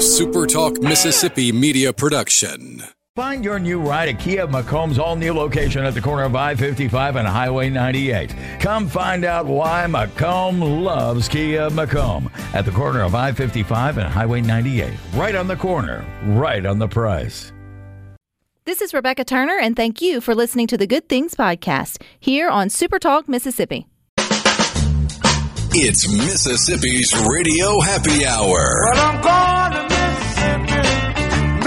a SuperTalk Mississippi media production. Find your new ride at Kia McComb's all new location at the corner of I 55 and Highway 98. Come find out why McComb loves Kia McComb at the corner of I 55 and Highway 98. Right on the corner, right on the price. This is Rebecca Turner, and thank you for listening to the Good Things Podcast here on SuperTalk Mississippi. It's Mississippi's Radio Happy Hour.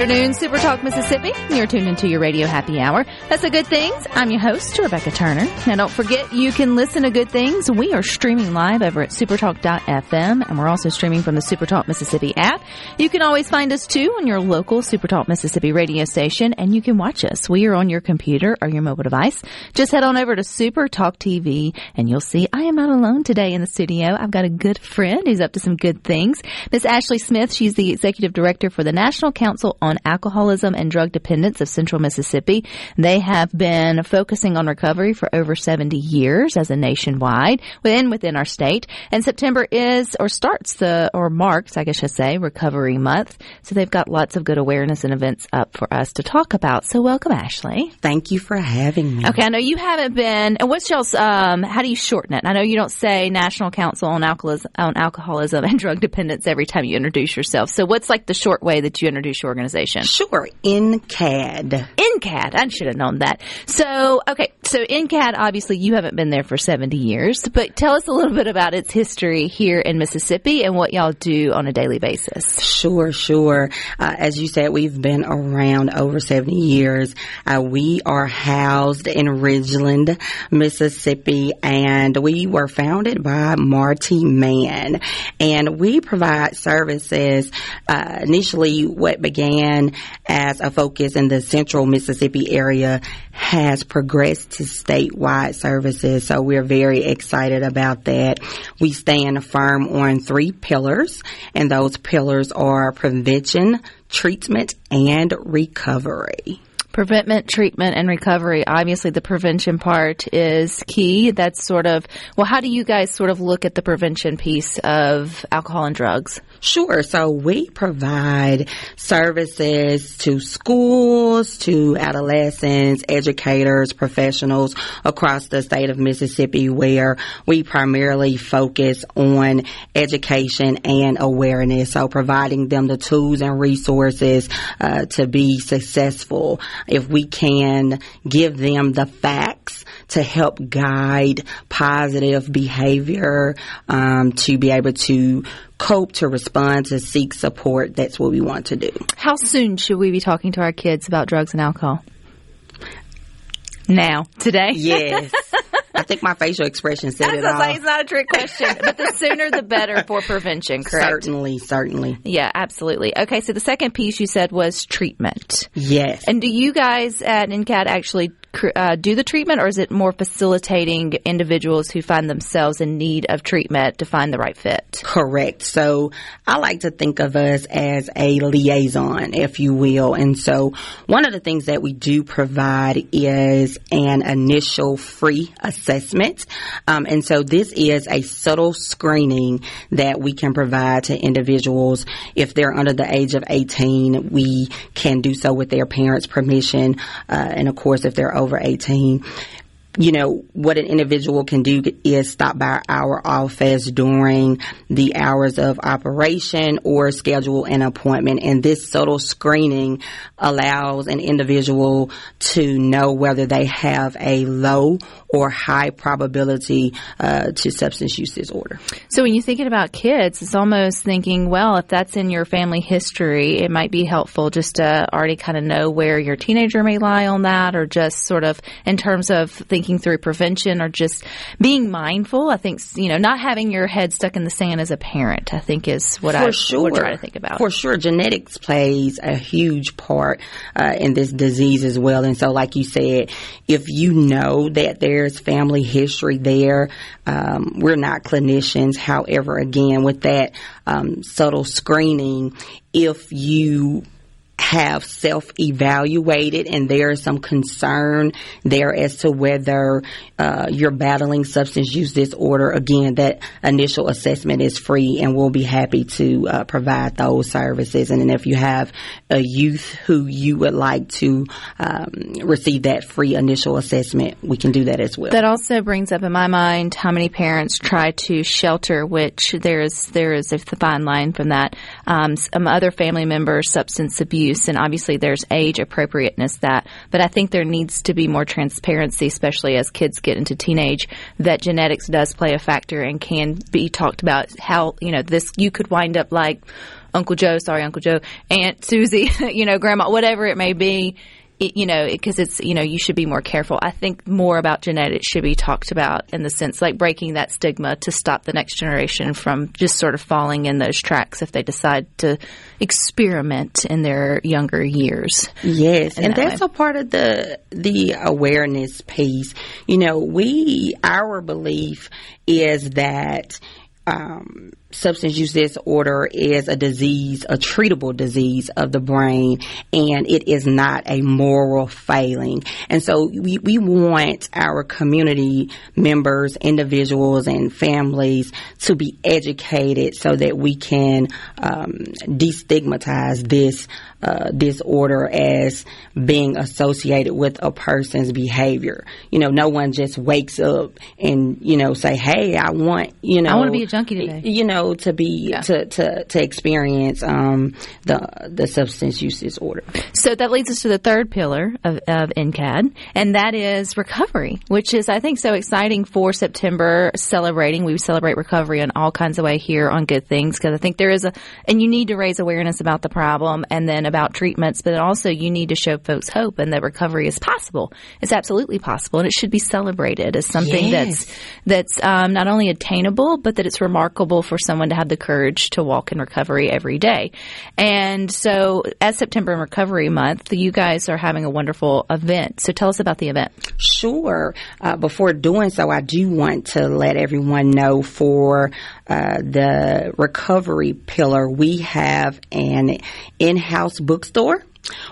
Afternoon, Super Talk Mississippi. You're tuned into your radio happy hour. That's the good things. I'm your host, Rebecca Turner. Now don't forget you can listen to good things. We are streaming live over at supertalk.fm and we're also streaming from the Supertalk Mississippi app. You can always find us too on your local Supertalk Mississippi radio station and you can watch us. We are on your computer or your mobile device. Just head on over to Supertalk TV and you'll see I am not alone today in the studio. I've got a good friend who's up to some good things. Miss Ashley Smith, she's the executive director for the National Council on Alcoholism and Drug Dependence of Central Mississippi. They have been focusing on recovery for over 70 years as a nationwide within within our state. And September is or starts the or marks, I guess I should say, Recovery Month. So they've got lots of good awareness and events up for us to talk about. So welcome, Ashley. Thank you for having me. Okay, I know you haven't been. And what's y'all's? Um, how do you shorten it? I know you don't say National Council on Alcoholism, on Alcoholism and Drug Dependence every time you introduce yourself. So what's like the short way that you introduce your organization? Sure, NCADD. NCADD. I should have known that. So, okay. So NCADD, obviously you haven't been there for 70 years, but tell us a little bit about its history here in Mississippi and what y'all do on a daily basis. Sure, sure. Uh, as you said, we've been around over 70 years. Uh, we are housed in Ridgeland, Mississippi, and we were founded by Marty Mann. And we provide services, uh, initially what began as a focus in the central Mississippi area has progressed to statewide services. So we're very excited about that. We stand firm on three pillars, and those pillars are prevention, treatment, and recovery. Preventment, treatment, and recovery. Obviously, the prevention part is key. That's sort of, well, how do you guys sort of look at the prevention piece of alcohol and drugs? Sure. So we provide services to schools, to adolescents, educators, professionals across the state of Mississippi where we primarily focus on education and awareness. So providing them the tools and resources uh, to be successful. If we can give them the facts to help guide positive behavior, um, to be able to cope, to respond, to seek support. That's what we want to do. How soon should we be talking to our kids about drugs and alcohol? Now, today? Yes. I think my facial expression said it all. Say, it's not a trick question, but the sooner the better for prevention, correct? Certainly, certainly. Yeah, absolutely. Okay, so the second piece you said was treatment. Yes. And do you guys at NCADD actually uh, do the treatment, or is it more facilitating individuals who find themselves in need of treatment to find the right fit? Correct. So I like to think of us as a liaison, if you will. And so one of the things that we do provide is an initial free assessment. Um, and so this is a subtle screening that we can provide to individuals if they're under the age of 18. We can do so with their parents' permission, uh, and of course, if they're over 18 you know, what an individual can do is stop by our office during the hours of operation or schedule an appointment. And this subtle screening allows an individual to know whether they have a low or high probability uh, to substance use disorder. So when you're thinking about kids, it's almost thinking, well, if that's in your family history, it might be helpful just to already kind of know where your teenager may lie on that or just sort of in terms of thinking thinking through prevention or just being mindful. I think you know not having your head stuck in the sand as a parent. I think is what For I sure. would try to think about. For sure, genetics plays a huge part uh, in this disease as well. And so, like you said, if you know that there's family history there, um, we're not clinicians. However, again, with that um, subtle screening, if you have self evaluated and there is some concern there as to whether uh, you're battling substance use disorder, again, that initial assessment is free and we'll be happy to uh, provide those services. And then if you have a youth who you would like to um, receive that free initial assessment, we can do that as well. That also brings up in my mind how many parents try to shelter, which there is there is a fine line from that. Um, some other family members substance abuse, and obviously there's age appropriateness that. But I think there needs to be more transparency, especially as kids get into teenage, that genetics does play a factor and can be talked about. How you know this you could wind up like Uncle Joe, sorry Uncle Joe, Aunt Susie, you know Grandma, whatever it may be it, you know, because it's, you know, you should be more careful. I think more about genetics should be talked about in the sense like breaking that stigma to stop the next generation from just sort of falling in those tracks if they decide to experiment in their younger years. Yes, and that that's way. a part of the the awareness piece. You know, we our belief is that um, substance use disorder is a disease, a treatable disease of the brain, and it is not a moral failing. And so we, we want our community members, individuals, and families to be educated so that we can um, destigmatize this uh, disorder as being associated with a person's behavior. You know, no one just wakes up and you know say, "Hey, I want you know, I wanna be a junkie today." You know, to be Yeah. to, to to experience um, the the substance use disorder. So that leads us to the third pillar of, of NCADD, and that is recovery, which is, I think, so exciting for September celebrating. We celebrate recovery in all kinds of way here on Good Things because I think there is a, and you need to raise awareness about the problem and then about treatments, but also you need to show folks hope and that recovery is possible. It's absolutely possible, and it should be celebrated as something Yes. that's that's um, not only attainable, but that it's remarkable for someone to have the courage to walk in recovery every day. And so, as September in Recovery Month, you guys are having a wonderful event. So, tell us about the event. Sure. Uh, before doing so, I do want to let everyone know for uh, the recovery pillar, we have an in-house bookstore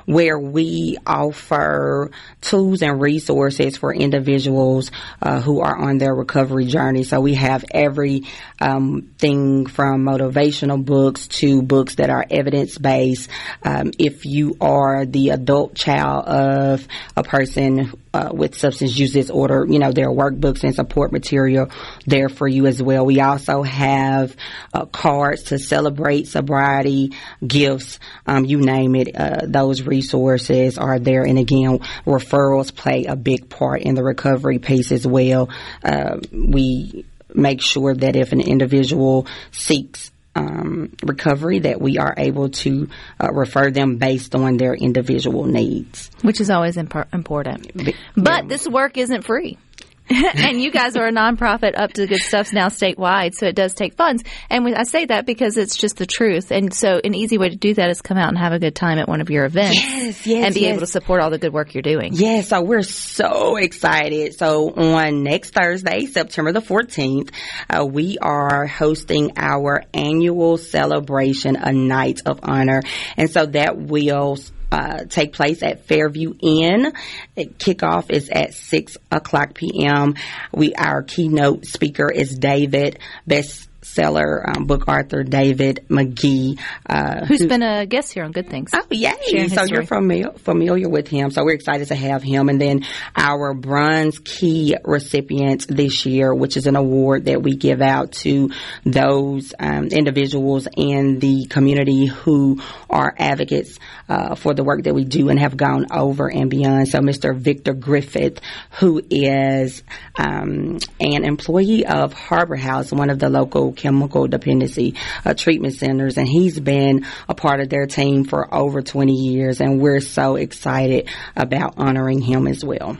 where we offer tools and resources for individuals uh, who are on their recovery journey. So we have everything um, from motivational books to books that are evidence based. Um, if you are the adult child of a person uh, with substance use disorder, you know, there are workbooks and support material there for you as well. We also have uh, cards to celebrate sobriety, gifts, um, you name it. Uh, those resources are there. And again, referrals play a big part in the recovery piece as well. Uh, we make sure that if an individual seeks um, recovery, that we are able to uh, refer them based on their individual needs. Which is always impor- important. But this work isn't free. and you guys are a nonprofit up to good stuff now statewide, so it does take funds. And when I say that because it's just the truth. And so an easy way to do that is come out and have a good time at one of your events. Yes, yes, And be yes. able to support all the good work you're doing. Yeah, so we're so excited. So on next Thursday, September the 14th, uh, we are hosting our annual celebration, a night of honor. And so that will uh, take place at Fairview Inn. Kickoff is at six o'clock p.m. We our keynote speaker is David bestseller um, book author David Magee, uh, Who's been a guest here on Good Things? Oh, yay. So you're familiar, familiar with him. So we're excited to have him. And then our Bronze Key recipient this year, which is an award that we give out to those um, individuals in the community who are advocates uh, for the work that we do and have gone over and beyond. So Mr. Victor Griffith, who is um, an employee of Harbor House, one of the local chemical dependency uh, treatment centers, and he's been a part of their team for over 20 years, and we're so excited about honoring him as well.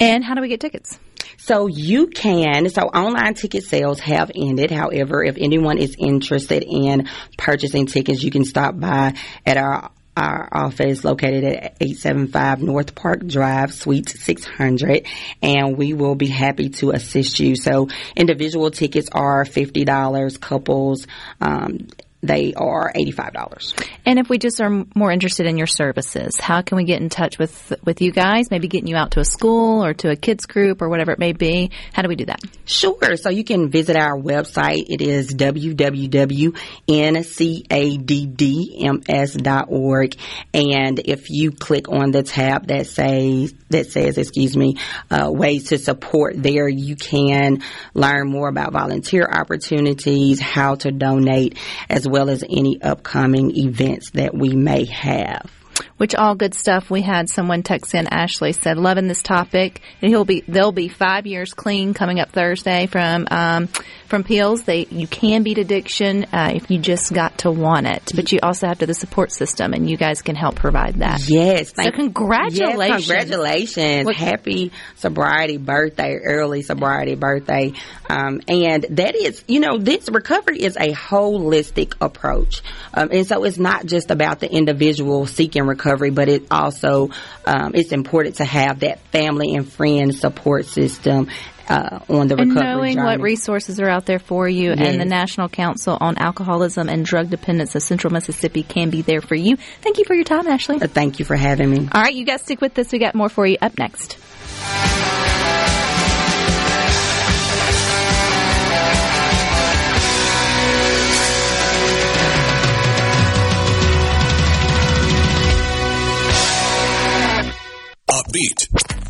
And how do we get tickets? So you can, so online ticket sales have ended. However, if anyone is interested in purchasing tickets, you can stop by at our our office located at 875 North Park Drive, Suite 600, and we will be happy to assist you. So individual tickets are $50, couples, um, they are $85. And if we just are more interested in your services, how can we get in touch with with you guys? Maybe getting you out to a school or to a kids group or whatever it may be. How do we do that? Sure. So you can visit our website. It is www.ncaddms.org. And if you click on the tab that says, that says, excuse me, uh, ways to support there, you can learn more about volunteer opportunities, how to donate, as well as any upcoming events that we may have. Which all good stuff. We had someone text in. Ashley said, "Loving this topic." And he'll be they'll be five years clean coming up Thursday from um, from pills. They you can beat addiction uh, if you just got to want it, but you also have to the support system, and you guys can help provide that. Yes. So congratulations! Yes, congratulations! What- Happy sobriety birthday, early sobriety birthday, um, and that is, you know, this recovery is a holistic approach, um, and so it's not just about the individual seeking recovery, but it also um, it's important to have that family and friend support system. Uh, on the And knowing journey. what resources are out there for you, and the National Council on Alcoholism and Drug Dependence of Central Mississippi can be there for you. Thank you for your time, Ashley. Uh, Thank you for having me. All right, you guys stick with this. We got more for you up next. Upbeat,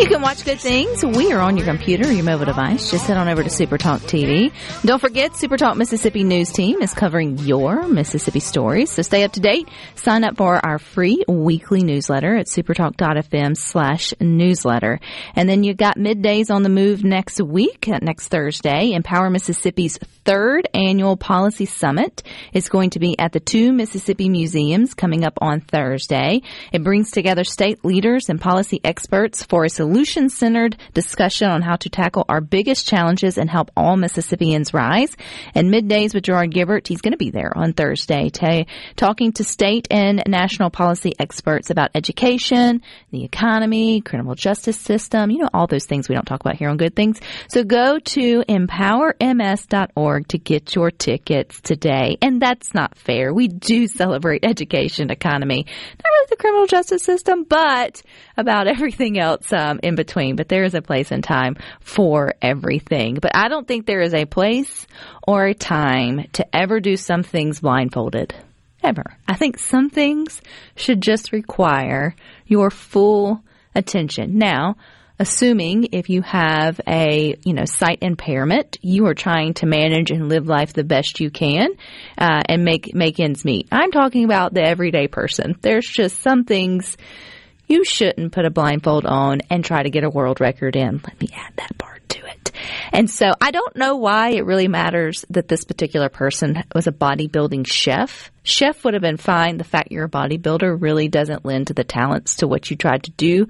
You can watch good things. We are on your computer your mobile device. Just head on over to Super Talk TV. Don't forget, Super Talk Mississippi News Team is covering your Mississippi stories. So stay up to date. Sign up for our free weekly newsletter at supertalk.fm slash newsletter. And then you got middays on the move next week, uh, next Thursday. Empower Mississippi's third annual policy summit is going to be at the two Mississippi museums coming up on Thursday. It brings together state leaders and policy experts for a solution centered discussion on how to tackle our biggest challenges and help all Mississippians rise. And middays with Gerard Gibert, he's going to be there on Thursday, ta talking to state and national policy experts about education, the economy, criminal justice system, you know, all those things we don't talk about here on Good Things. So go to empowerms.org to get your tickets today. And that's not fair. We do celebrate education, economy, not really the criminal justice system, but about everything else um, in between. But there is a place and time for everything. But I don't think there is a place or a time to ever do some things blindfolded. Ever. I think some things should just require your full attention. Now, assuming if you have a you know sight impairment, you are trying to manage and live life the best you can uh, and make make ends meet. I'm talking about the everyday person. There's just some things you shouldn't put a blindfold on and try to get a world record in. Let me add that part to it. And so I don't know why it really matters that this particular person was a bodybuilding chef. Chef would have been fine. The fact you're a bodybuilder really doesn't lend to the talents to what you tried to do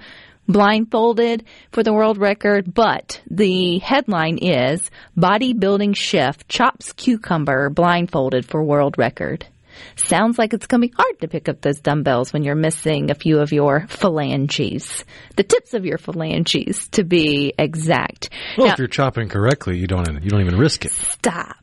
blindfolded for the world record, but the headline is bodybuilding chef chops cucumber blindfolded for world record. Sounds like it's going to be hard to pick up those dumbbells when you're missing a few of your phalanges. The tips of your phalanges, to be exact. Well, Now- if you're chopping correctly, you don't you don't even risk it. Stop.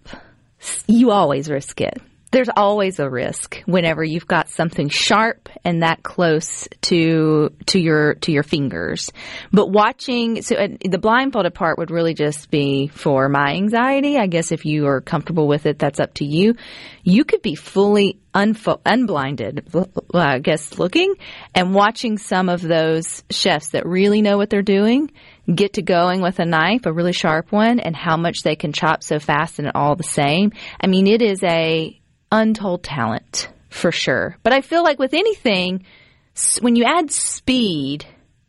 You always risk it. There's always a risk whenever you've got something sharp and that close to to your to your fingers. But watching so uh, the blindfolded part would really just be for my anxiety. I guess if you are comfortable with it, that's up to you. You could be fully unfo- unblinded, I guess, looking and watching some of those chefs that really know what they're doing get to going with a knife, a really sharp one, and how much they can chop so fast and all the same. I mean, it is a untold talent for sure. But I feel like with anything, when you add speed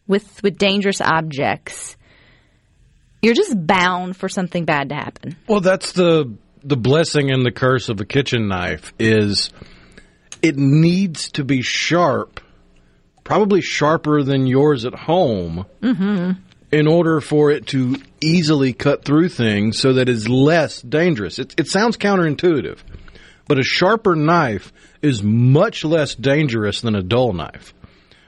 with with dangerous objects, you're just bound for something bad to happen. Well, that's the the blessing and the curse of a kitchen knife is it needs to be sharp, probably sharper than yours at home, mm-hmm. in order for it to easily cut through things so that it's less dangerous. It, it sounds counterintuitive, but a sharper knife is much less dangerous than a dull knife.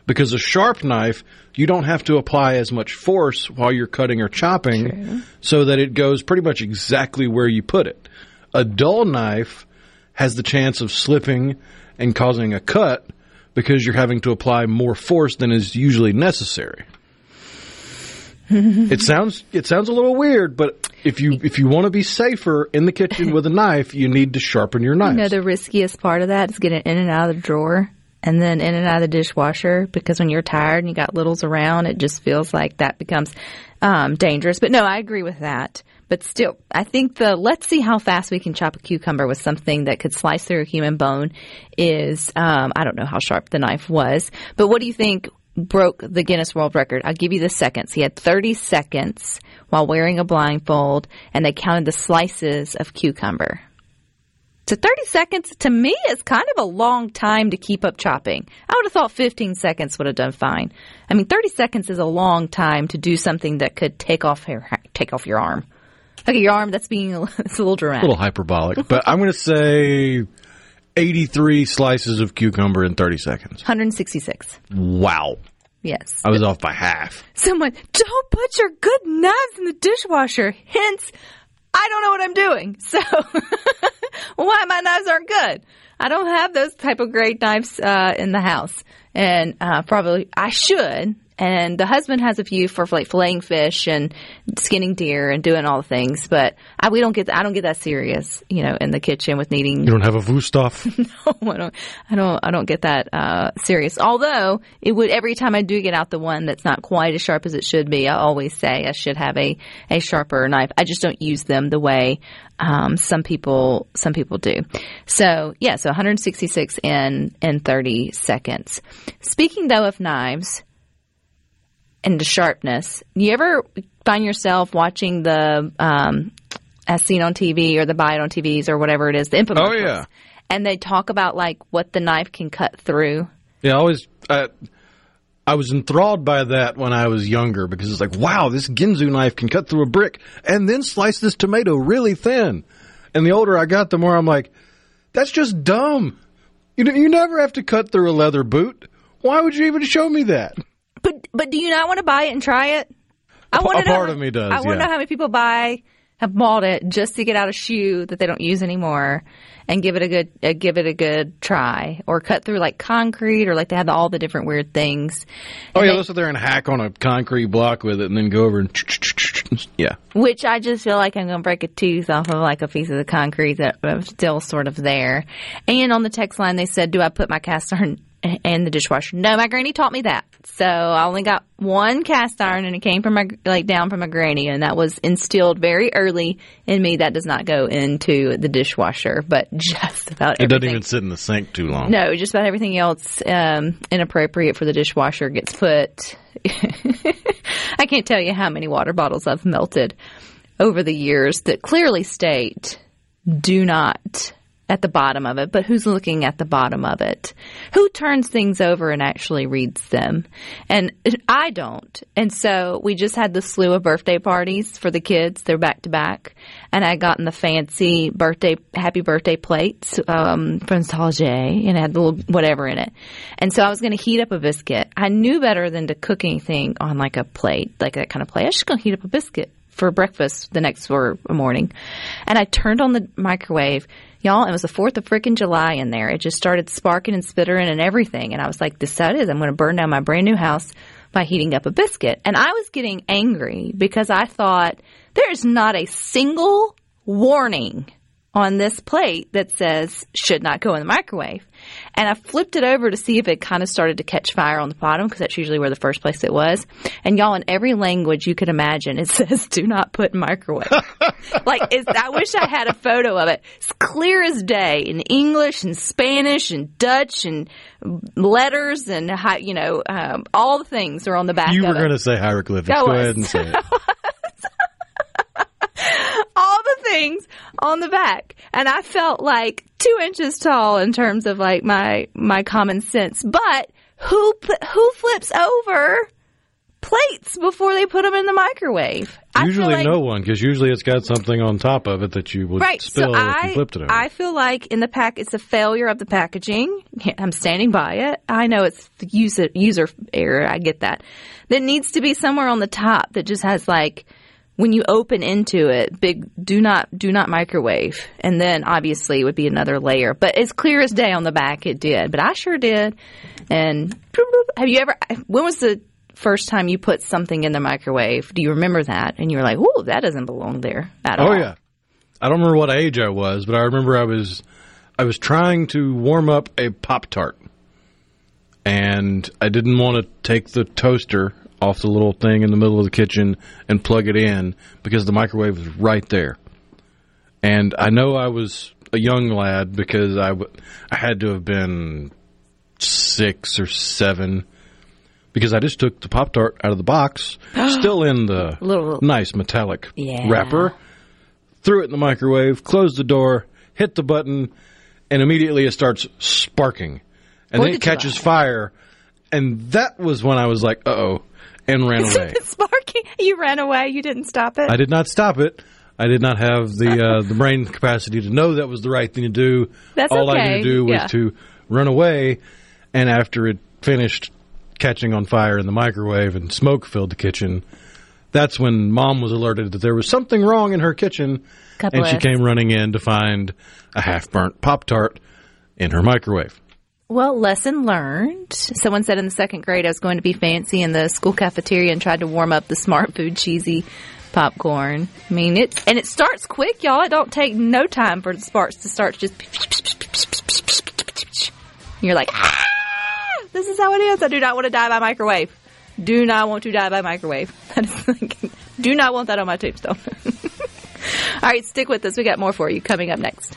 Because a sharp knife, you don't have to apply as much force while you're cutting or chopping so that it goes pretty much exactly where you put it. A dull knife has the chance of slipping and causing a cut because you're having to apply more force than is usually necessary. it sounds it sounds a little weird, but if you if you want to be safer in the kitchen with a knife, you need to sharpen your knife. You know, the riskiest part of that is getting in and out of the drawer and then in and out of the dishwasher because when you're tired and you got littles around, it just feels like that becomes um, dangerous. But no, I agree with that. But still, I think the let's see how fast we can chop a cucumber with something that could slice through a human bone is, um, I don't know how sharp the knife was. But what do you think broke the Guinness World Record? I'll give you the seconds. He had 30 seconds while wearing a blindfold and they counted the slices of cucumber. So 30 seconds to me is kind of a long time to keep up chopping. I would have thought 15 seconds would have done fine. I mean, 30 seconds is a long time to do something that could take off your take off your arm. Okay, your arm. That's being a, it's a little dramatic. a little hyperbolic, but I'm going to say 83 slices of cucumber in 30 seconds. 166. Wow. Yes. I was off by half. Someone don't put your good knives in the dishwasher. Hence, I don't know what I'm doing. So why my knives aren't good? I don't have those type of great knives uh, in the house, and uh, probably I should. And the husband has a few for like filleting fish and skinning deer and doing all the things, but I, we don't get I don't get that serious, you know, in the kitchen with needing You don't have a Wüsthof? No, I don't, I don't, I don't get that uh, serious. Although it would every time I do get out the one that's not quite as sharp as it should be, I always say I should have a a sharper knife. I just don't use them the way um, some people some people do. So yeah, so 166 in in 30 seconds. Speaking though of knives and the sharpness, you ever find yourself watching the um, as seen on TV or the buy it on TVs or whatever it is, the infomercials? Oh, yeah. and they talk about like what the knife can cut through. Yeah, I always. Uh, I was enthralled by that when I was younger because it's like, wow, this Ginsu knife can cut through a brick and then slice this tomato really thin. And the older I got, the more I'm like, that's just dumb. You you never have to cut through a leather boot. Why would you even show me that? But do you not want to buy it and try it? I want a to know part how- of me does, I want to yeah. know how many people buy have bought it just to get out a shoe that they don't use anymore and give it a good uh, give it a good try or cut through like concrete or like they have all the different weird things. Oh And yeah, they- they'll sit there and hack on a concrete block with it, and then go over and yeah. which I just feel like I'm going to break a tooth off of like a piece of the concrete that was still sort of there. And on the text line, they said, "Do I put my cast iron in the dishwasher?" No, my granny taught me that. So I only got one cast iron, and it came from my like down from my granny, and that was instilled very early in me. That does not go into the dishwasher, but just about It doesn't even sit in the sink too long. No, just about everything else um, inappropriate for the dishwasher gets put. I can't tell you how many water bottles I've melted over the years that clearly state do not at the bottom of it, but who's looking at the bottom of it? Who turns things over and actually reads them? And I don't. And so we just had the slew of birthday parties for the kids. They're back to back. And I got in the fancy birthday, happy birthday plates, um, from Salge and had the little whatever in it. And so I was going to heat up a biscuit. I knew better than to cook anything on like a plate, like that kind of plate. I was just going to heat up a biscuit for breakfast the next or morning, and I turned on the microwave. Y'all, it was the 4th of freaking July in there. It just started sparking and spittering and everything. And I was like, this it is. I'm going to burn down my brand new house by heating up a biscuit. And I was getting angry because I thought there's not a single warning on this plate that says should not go in the microwave. And I flipped it over to see if it kind of started to catch fire on the bottom because that's usually where the first place it was. And y'all, in every language you could imagine, it says do not put in microwave. like, it's, I wish I had a photo of it. It's clear as day in English and Spanish and Dutch and letters and, you know, um, all the things are on the back You were going to say hieroglyphics. Go was. ahead and say it. things on the back and i felt like two inches tall in terms of like my my common sense but who who flips over plates before they put them in the microwave I Usually like- no one, because usually it's got something on top of it that you would Right. spill so if I, you flipped it over. I feel like in the pack, it's a failure of the packaging. I'm standing by it. I know it's the user, user error. I get that. There needs to be somewhere on the top that just has like, when you open into it, big, do not, do not microwave. And then obviously it would be another layer, but as clear as day on the back it did, but I sure did. And have you ever, when was the first time you put something in the microwave? Do you remember that? And you were like, "Oh, that doesn't belong there at oh, all." Oh yeah, I don't remember what age I was, but I remember I was I was trying to warm up a pop tart, and I didn't want to take the toaster off the little thing in the middle of the kitchen and plug it in because the microwave was right there, and I know I was a young lad because I w- I had to have been six or seven. Because I just took the Pop Tart out of the box, still in the Little- nice metallic Yeah. wrapper, threw it in the microwave, closed the door, hit the button, and immediately it starts sparking. And What then it catches fire. And that was when I was like, uh oh, and ran away. Sparky, you ran away. You didn't stop it. I did not stop it. I did not have the uh, the brain capacity to know that was the right thing to do. That's All I okay. needed to do was Yeah. to run away. And after it finished catching on fire in the microwave and smoke filled the kitchen, that's when mom was alerted that there was something wrong in her kitchen. God and she came running in to find a half burnt Pop Tart in her microwave. Well, lesson learned. Someone said in the second grade I was going to be fancy in the school cafeteria and tried to warm up the Smartfood cheesy popcorn. I mean, it and it starts quick, y'all. It don't take no time for the sparks to start just. You're like, ah, this is how it is. I do not want to die by microwave. Do not want to die by microwave. Do not want that on my tombstone. All right, stick with us. We got more for you coming up next.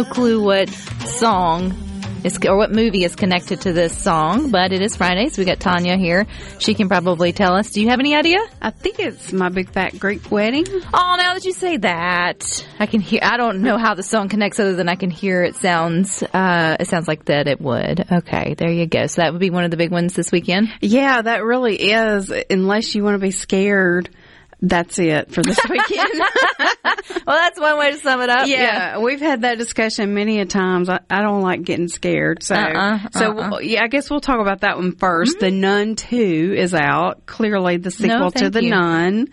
No clue what song is or what movie is connected to this song, but it is Friday, so we got Tanya here. She can probably tell us. Do you have any idea? I think it's my big fat Greek wedding. Oh, now that you say that, I can hear. I don't know how the song connects, other than I can hear it sounds. Uh, it sounds like that it would. Okay, there you go. So that would be one of the big ones this weekend. Yeah, that really is. Unless you want to be scared, that's it for this weekend. Well, that's one way to sum it up. yeah, we've had that discussion many a times. I, I don't like getting scared, so Uh-uh, so uh-uh. yeah. I guess we'll talk about that one 1st The Nun Two is out. Clearly, the sequel to the you. Nun.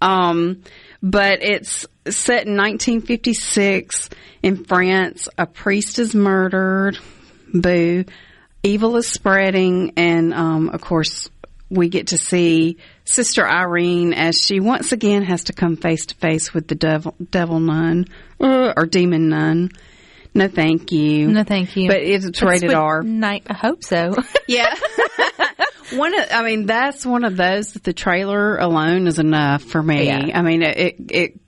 Um, but it's set in 1956 in France. A priest is murdered. Boo. Evil is spreading, and um, of course, we get to see Sister Irene as she once again has to come face to face with the devil, devil nun uh, or demon nun. No, thank you. No, thank you. But it's That's rated R. Night, I hope so. Yeah. one of, I mean, that's one of those that the trailer alone is enough for me. Yeah. I mean, it, it, it,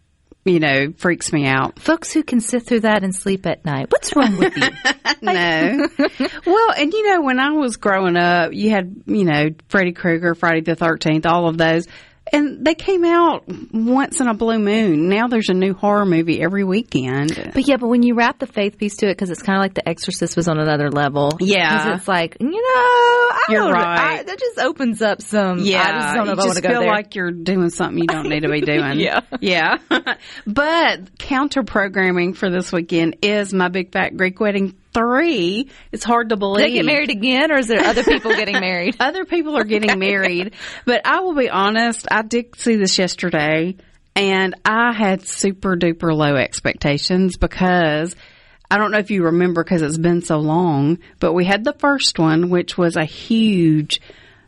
you know, freaks me out. Folks who can sit through that and sleep at night. What's wrong with you? no. well, and you know, when I was growing up, you had, you know, Freddy Krueger, Friday the 13th, all of those. And they came out once in a blue moon. Now there's a new horror movie every weekend. But yeah, but when you wrap the faith piece to it, because it's kind of like The Exorcist was on another level. Yeah. 'Cause it's like you know, I You're don't, right. I, that just opens up some. Yeah, I just don't know you if I want just to go feel there. like you're doing something you don't need to be doing. Yeah. yeah. but counter programming for this weekend is my big fat Greek wedding three. It's hard to believe. they get married again, or is there other people getting married? Other people are getting married, but I will be honest. I did see this yesterday, and I had super duper low expectations because. I don't know if you remember because it's been so long, but we had the first one, which was a huge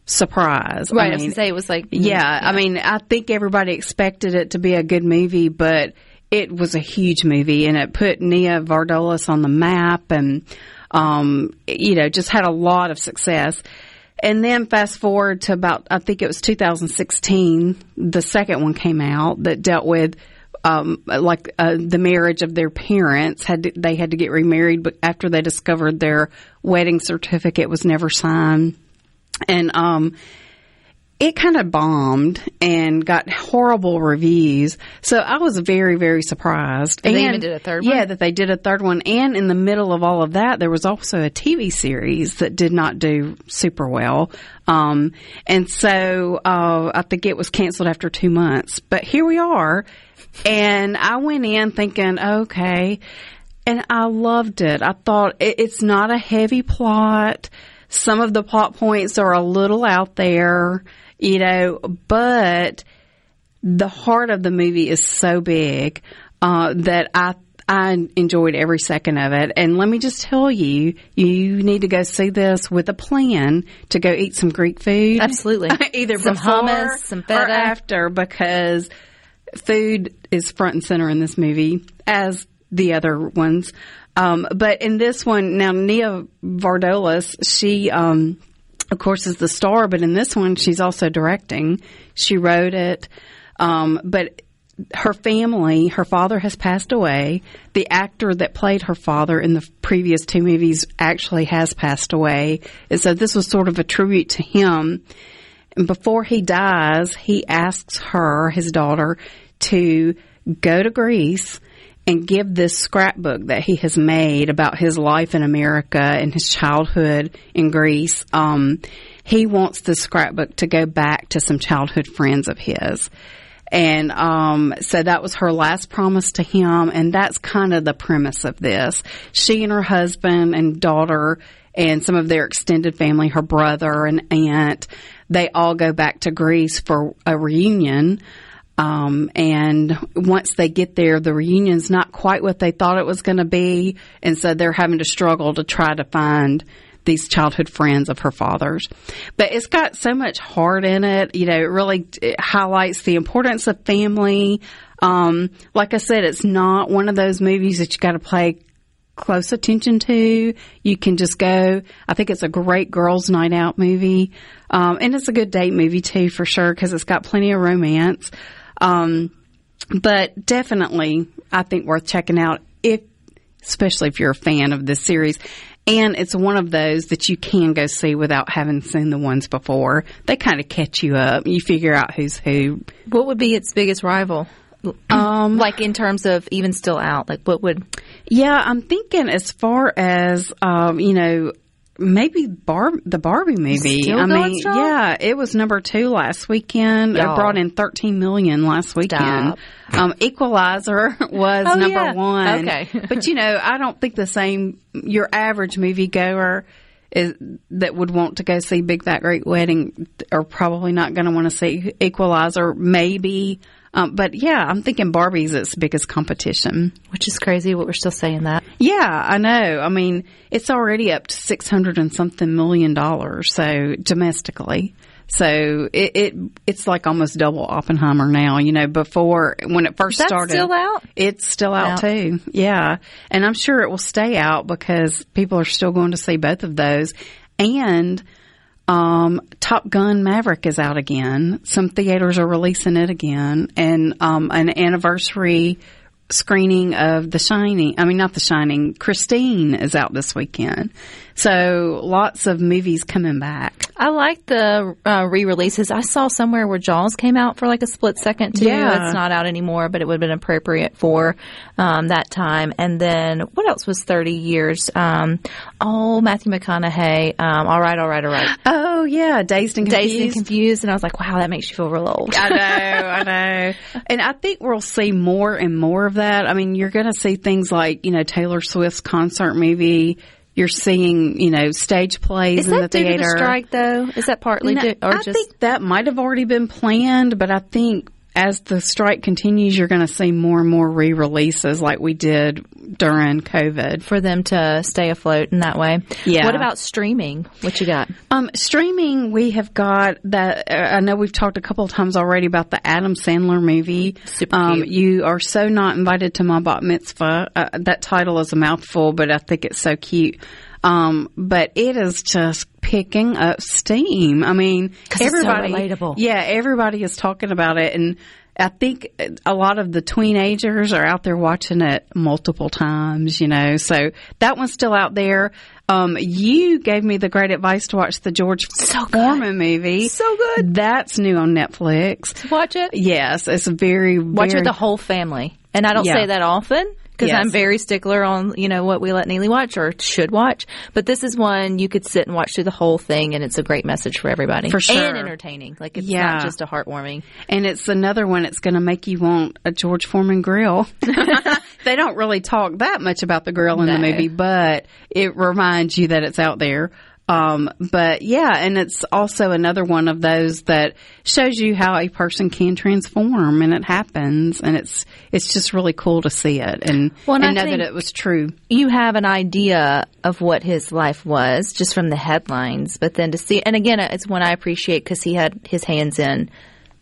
surprise. Right, I, I was say it was like yeah, I mean, I think everybody expected it to be a good movie, but it was a huge movie and it put Nia Vardalos on the map and, um, you know, just had a lot of success. And then fast forward to about, I think it was 2016, the second one came out that dealt with, um, like, uh, the marriage of their parents had, to, they had to get remarried, but after they discovered their wedding certificate was never signed. And, um, it kind of bombed and got horrible reviews. So I was very, very surprised. They And- even did a third one? Yeah, that they did a third one. And in the middle of all of that, there was also a TV series that did not do super well. Um, and so, uh, I think it was canceled after two months. But here we are. And I went in thinking, okay. And I loved it. I thought it, it's not a heavy plot. Some of the plot points are a little out there, you know, but the heart of the movie is so big uh, that I I enjoyed every second of it. And let me just tell you, you need to go see this with a plan to go eat some Greek food. Absolutely. Either Some before hummus, some or after because food is front and center in this movie as the other ones. Um, but in this one, now Nia Vardalos, she, um, of course, is the star, but in this one, she's also directing. She wrote it. Um, but her family, her father has passed away. The actor that played her father in the previous two movies actually has passed away. And so this was sort of a tribute to him. And before he dies, he asks her, his daughter, to go to Greece and give this scrapbook that he has made about his life in America and his childhood in Greece. Um, he wants the scrapbook to go back to some childhood friends of his. And um, so that was her last promise to him, and that's kind of the premise of this. She and her husband and daughter and some of their extended family, her brother and aunt, they all go back to Greece for a reunion. Um, and once they get there, the reunion's not quite what they thought it was going to be, and so they're having to struggle to try to find these childhood friends of her father's. But it's got so much heart in it. You know, it really it highlights the importance of family. Um, like I said, it's not one of those movies that you got to play close attention to. You can just go. I think it's a great girls' night out movie, um, and it's a good date movie too, for sure, because it's got plenty of romance. Um, but definitely, I think worth checking out if, especially if you're a fan of this series. And it's one of those that you can go see without having seen the ones before. They kind of catch you up. You figure out who's who. What would be its biggest rival? Um, like in terms of even still out, like what would Yeah, I'm thinking as far as um, you know, maybe Bar- the Barbie movie. Still I mean, strong? yeah, it was number two last weekend. It Y'all. brought in 13 million last weekend. Um, Equalizer was Oh, number yeah. one. Okay. but you know, I don't think the same. Your average moviegoer is that would want to go see Big Fat Greek Wedding are probably not going to want to see Equalizer. Maybe Um, but yeah, I'm thinking Barbie's its biggest competition. Which is crazy, What we're still saying that. Yeah, I know. I mean, it's already up to six hundred and something million dollars. So domestically, so it, it it's like almost double Oppenheimer now. You know, before when it first That's started, still out? It's still out, Out. too. Yeah, and I'm sure it will stay out because people are still going to see both of those. And um, Top Gun Maverick is out again. Some theaters are releasing it again, and um, an anniversary screening of The Shining. I mean, not The Shining. Christine is out this weekend. So lots of movies coming back. I like the uh, re-releases. I saw somewhere where Jaws came out for like a split second too. Yeah. It's not out anymore, but it would have been appropriate for um, that time. And then what else was 30 years? Um, oh, Matthew McConaughey. Um, all right, all right, all right. Oh yeah, Dazed and Confused. Dazed and confused, and I was like, wow, that makes you feel real old. I know, I know. And I think we'll see more and more of that. I mean, you're going to see things like, you know, Taylor Swift's concert movie. You're seeing, you know, stage plays Is in the that due to theater. the strike though? Is that partly due, or I just think that might have already been planned, but I think as the strike continues, you're going to see more and more re-releases like we did during COVID. for them to stay afloat in that way? Yeah. What about streaming? What you got? Um, streaming, we have got that. Uh, I know we've talked a couple of times already about the Adam Sandler movie. Super um, cute. You are so not invited to my bat mitzvah. Uh, that title is a mouthful, but I think it's so cute. Um, but it is just picking up steam. I mean, so everybody, relatable. yeah, everybody is talking about it, and I think a lot of the teenagers are out there watching it multiple times, you know. So that one's still out there. Um, you gave me the great advice to watch the George So. Foreman movie. So good. That's new on Netflix. Watch it. Yes, it's very Watch very, with the whole family. And I don't Yeah. say that often because Yes. I'm very stickler on, you know, what we let Neely watch or should watch. But this is one you could sit and watch through the whole thing and it's a great message for everybody. For sure. And entertaining. Like it's Yeah. not just a heartwarming. and it's another one. that's going to make you want a George Foreman grill. they don't really talk that much about the grill in the movie, but it reminds you that it's out there. Um, but yeah, and it's also another one of those that shows you how a person can transform, and it happens, and it's it's just really cool to see it and, Well, and and I know that it was true. you have an idea of what his life was just from the headlines, but then to see, and again, it's one I appreciate because he had his hands in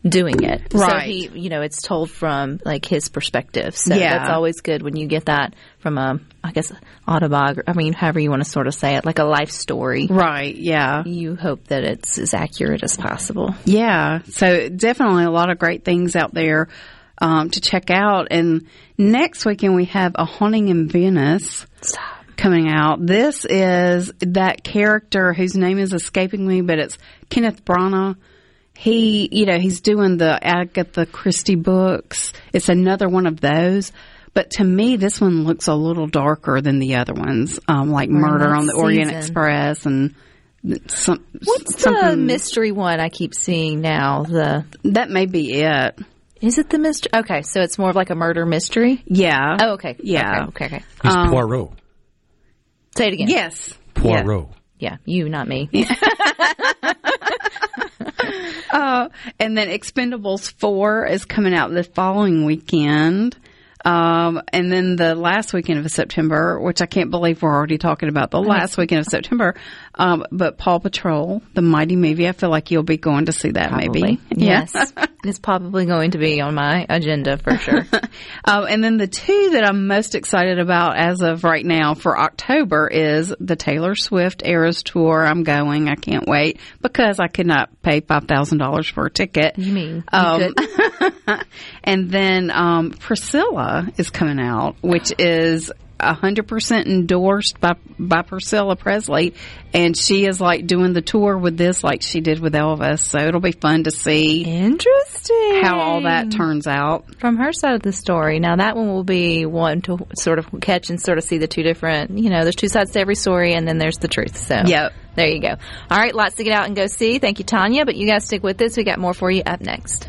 doing it. So he, you know, it's told from like his perspective. So Yeah. that's always good when you get that from a, I guess, autobiography. I mean, however you want to sort of say it, like a life story. Right? Yeah. You hope that it's as accurate as possible. Yeah, so definitely a lot of great things out there um, to check out. And next weekend we have a haunting in Venice coming out. This is that character whose name is escaping me, but it's Kenneth Branagh. He, you know, he's doing the Agatha Christie books. It's another one of those. But to me, this one looks a little darker than the other ones, um, like We're Murder on the Orient. Express and some. What's the mystery one I keep seeing now? The that may be it. is it the mystery? Okay, so it's more of like a murder mystery. Yeah. Oh, okay. Yeah. Okay. Okay. okay. He's Poirot. Say it again. Yes. Poirot. Yeah, you, not me. Uh, and then Expendables 4 is coming out the following weekend. Um, and then the last weekend of September, which I can't believe we're already talking about the last weekend of September. Um, but Paw Patrol, the mighty movie, I feel like you'll be going to see that Probably. maybe. Yes. it's probably going to be on my agenda for sure. Um, and then the two that I'm most excited about as of right now for October is the Taylor Swift Eras Tour. I'm going. I can't wait because I could not pay $5,000 for a ticket. You mean you Um, and then um, Priscilla is coming out, which is 100% endorsed by by Priscilla Presley, and she is like doing the tour with this like she did with Elvis. So it'll be fun to see Interesting. how all that turns out. From her side of the story. Now, that one will be one to sort of catch and sort of see the two different, you know, there's two sides to every story, and then there's the truth. So, Yep. there you go. All right, lots to get out and go see. Thank you, Tanya. But you guys stick with this. We got more for you up next.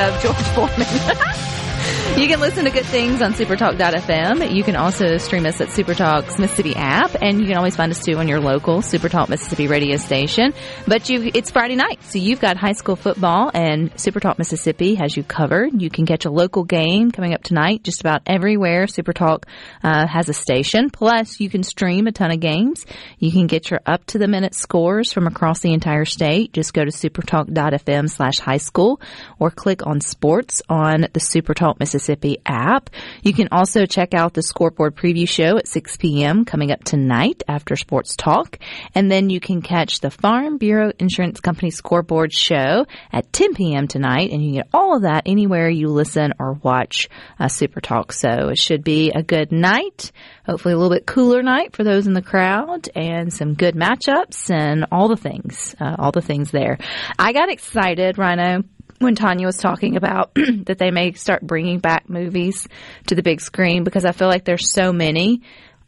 Of George Foreman. you can listen to good things on supertalk.fm. You can also stream us at Supertalk's Mississippi app, and you can always find us too on your local Supertalk Mississippi radio station. But you, it's Friday night, so you've got high school football, and Supertalk Mississippi has you covered. You can catch a local game coming up tonight just about everywhere Supertalk uh, has a station. Plus, you can stream a ton of games. You can get your up to the minute scores from across the entire state. Just go to supertalk.fm slash high school or click on sports on the Supertalk Mississippi app. You can also check out the scoreboard preview show at 6 p.m. coming up tonight after sports talk. And then you can catch the Farm Bureau Insurance Company scoreboard show at 10 p.m. tonight. And you get all of that anywhere you listen or watch uh, Super Talk. So it should be a good night. Hopefully a little bit cooler night for those in the crowd and some good matchups and all the things, uh, all the things there. I got excited, Rhino, when Tanya was talking about that they may start bringing back movies to the big screen because I feel like there's so many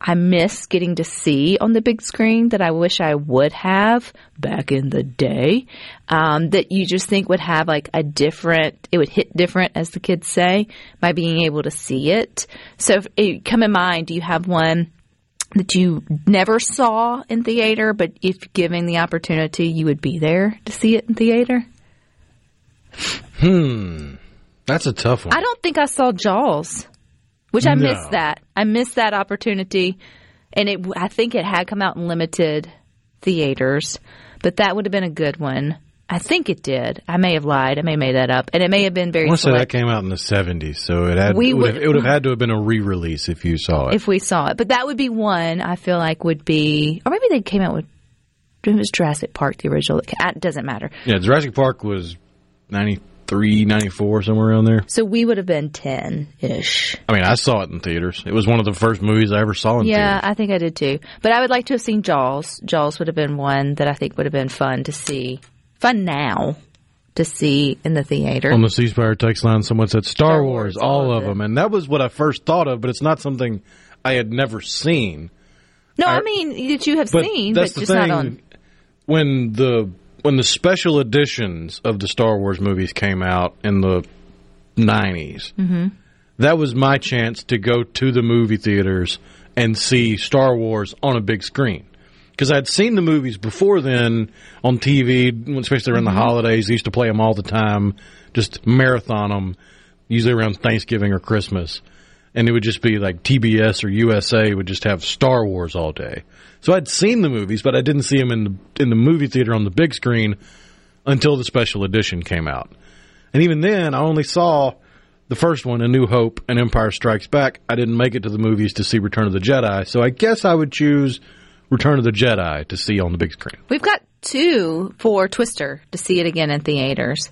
I miss getting to see on the big screen that I wish I would have back in the day. Um, that you just think would have like a different, it would hit different, as the kids say, by being able to see it. So, if come in mind, do you have one that you never saw in theater, but if given the opportunity, you would be there to see it in theater? Hmm. That's a tough one. I don't think I saw Jaws, which I No. missed that. I missed that opportunity, and it. I think it had come out in limited theaters, but that would have been a good one. I think it did. I may have lied. I may have made that up, and it may have been I very want to say that came out in the 70s, so it had We it, would would- have, it would have had to have been a re-release if you saw it. if we saw it. But that would be one I feel like would be, or maybe they came out with. It was Jurassic Park, the original. It doesn't matter. yeah, Jurassic Park was 93, 94, somewhere around there. So we would have been ten ish. I mean, I saw it in theaters. It was one of the first movies I ever saw in theaters. Yeah, theaters. I think I did too. But I would like to have seen Jaws. Jaws would have been one that I think would have been fun to see. Fun now to see in the theater. On the C Spire text line, someone said Star, Star Wars, Wars, all, of it. them, and that was what I first thought of. But it's not something I had never seen. no, I, I- mean that you have But seen, but just thing. not on. When the when the special editions of the Star Wars movies came out in the 90s, Mm-hmm. that was my chance to go to the movie theaters and see Star Wars on a big screen. Because I'd seen the movies before then on TV, especially around Mm-hmm. the holidays. I used to play them all the time, just marathon them, usually around Thanksgiving or Christmas. And it would just be like TBS or USA would just have Star Wars all day. So I'd seen the movies, but I didn't see them in the in the movie theater on the big screen until the special edition came out. And even then, I only saw the first one, A New Hope and Empire Strikes Back. I didn't make it to the movies to see Return of the Jedi, so I guess I would choose Return of the Jedi to see on the big screen. We've got two for Twister to see it again in theaters.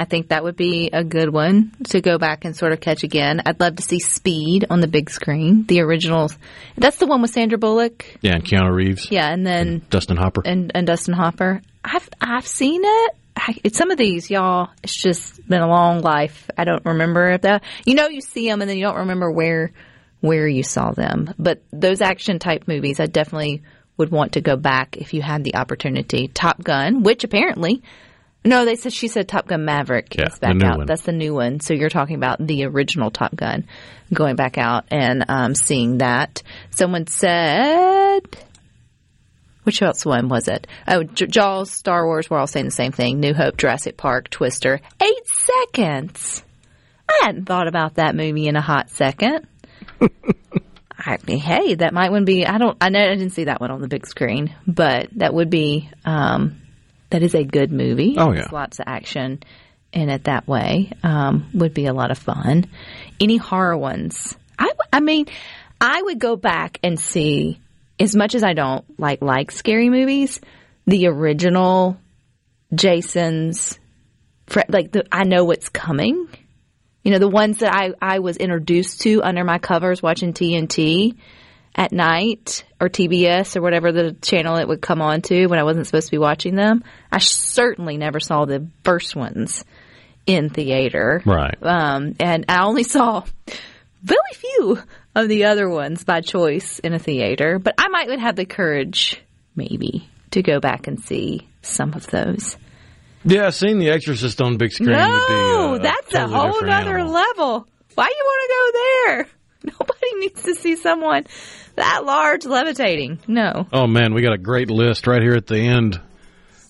I think that would be a good one to go back and sort of catch again. I'd love to see Speed on the big screen, the original. That's the one with Sandra Bullock. Yeah, and Keanu Reeves, Yeah, and then Dustin Hopper. and, and Dustin Hopper. I've I've seen it. I, it's some of these, y'all. It's just been a long life. I don't remember if that. You know, you see them and then you don't remember where where you saw them. But those action type movies, I definitely would want to go back if you had the opportunity. Top Gun, which apparently. No, they said she said Top Gun Maverick Yeah, is back out. one. That's the new one. So you're talking about the original Top Gun going back out and um, seeing that. Someone said which else one was it? Oh, J- Jaws, Star Wars. We're all saying the same thing. New Hope, Jurassic Park, Twister. Eight seconds. I hadn't thought about that movie in a hot second. I mean, hey, that might one be. I don't. I know I didn't see that one on the big screen, but that would be. Um, that is a good movie. Oh, yeah. Lots of action in it that way. Um, would be a lot of fun. Any horror ones? I mean, I would go back and see as much as I don't like like scary movies, the original Jason's, like the I know what's coming. You know, the ones that I, I was introduced to under my covers watching TNT at night or TBS or whatever the channel it would come on to when I wasn't supposed to be watching them. I certainly never saw the first ones in theater. Right. Um, and I only saw very few of the other ones by choice in a theater, but I might would have the courage, maybe, to go back and see some of those. Yeah, seeing The Exorcist on big screen would be. No, uh, that's totally a whole other animal. level. Why you want to go there? Nobody needs to see someone that large levitating. No. Oh man, we got a great list right here at the end.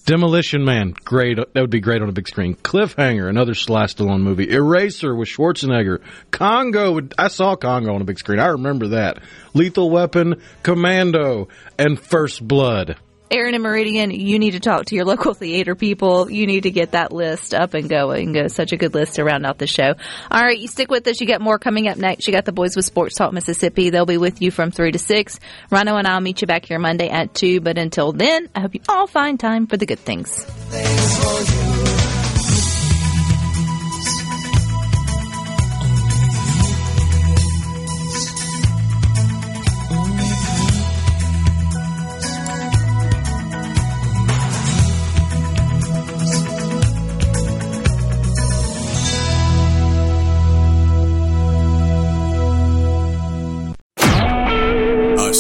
Demolition Man, great. That would be great on a big screen. Cliffhanger, another Sly Stallone movie. Eraser with Schwarzenegger. Congo, I saw Congo on a big screen. I remember that. Lethal Weapon, Commando, and First Blood. Aaron and Meridian, you need to talk to your local theater people. You need to get that list up and going. Such a good list to round out the show. All right, you stick with us. You got more coming up next. You got the boys with Sports Talk Mississippi. They'll be with you from 3 to 6. Rhino and I'll meet you back here Monday at 2. But until then, I hope you all find time for the good things. A